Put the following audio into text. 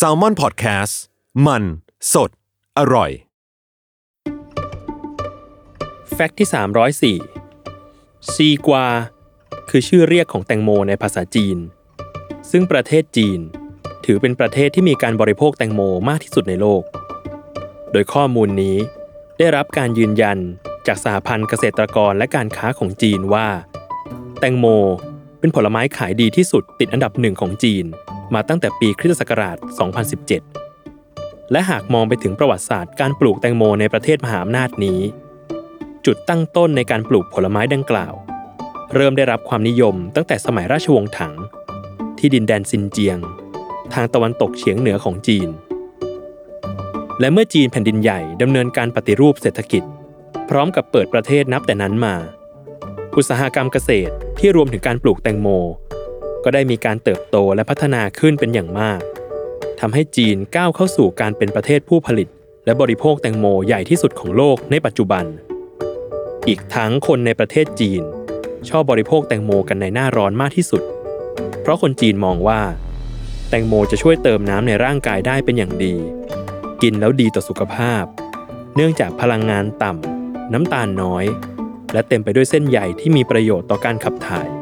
s a l ม o n PODCAST มัน สด อร่อย แฟกต์ที่ 304 ซีกวา คือชื่อเรียกของแตงโมในภาษาจีน ซึ่งประเทศจีน ถือเป็นประเทศที่มีการบริโภคแตงโมมากที่สุดในโลก โดยข้อมูลนี้ได้รับการยืนยันจากสหพันธ์เกษตรกรและการค้าของจีนว่า แตงโม เป็นผลไม้ขายดีที่สุดติดอันดับหนึ่งของจีน มาตั้งแต่ปีคริสตศักราช 2017 และหากมองไปถึงประวัติศาสตร์การปลูกแตงโมในประเทศมหาอำนาจนี้ จุดตั้งต้นในการปลูกผลไม้ดังกล่าว เริ่มได้รับความนิยมตั้งแต่สมัยราชวงศ์ถัง ที่ดินแดนซินเจียง ทางตะวันตกเฉียงเหนือของจีน และเมื่อจีนแผ่นดินใหญ่ดำเนินการปฏิรูปเศรษฐกิจ พร้อมกับเปิดประเทศนับแต่นั้นมา อุตสาหกรรมเกษตร ที่รวมถึงการปลูกแตงโม ก็ได้มีการเติบโตและพัฒนาขึ้นเป็นอย่างมากทำให้จีนก้าวเข้าสู่การเป็นประเทศผู้ผลิต และบริโภคแตงโมใหญ่ที่สุดของโลกในปัจจุบัน อีกทั้งคนในประเทศจีน ชอบบริโภคแตงโมกันในหน้าร้อนมากที่สุด เพราะคนจีนมองว่า แตงโมจะช่วยเติมน้ำในร่างกายได้เป็นอย่างดี กินแล้วดีต่อสุขภาพ เนื่องจากพลังงานต่ำน้ำตาลน้อย และเต็มไปด้วยเส้นใหญ่ที่มีประโยชน์ต่อการขับถ่าย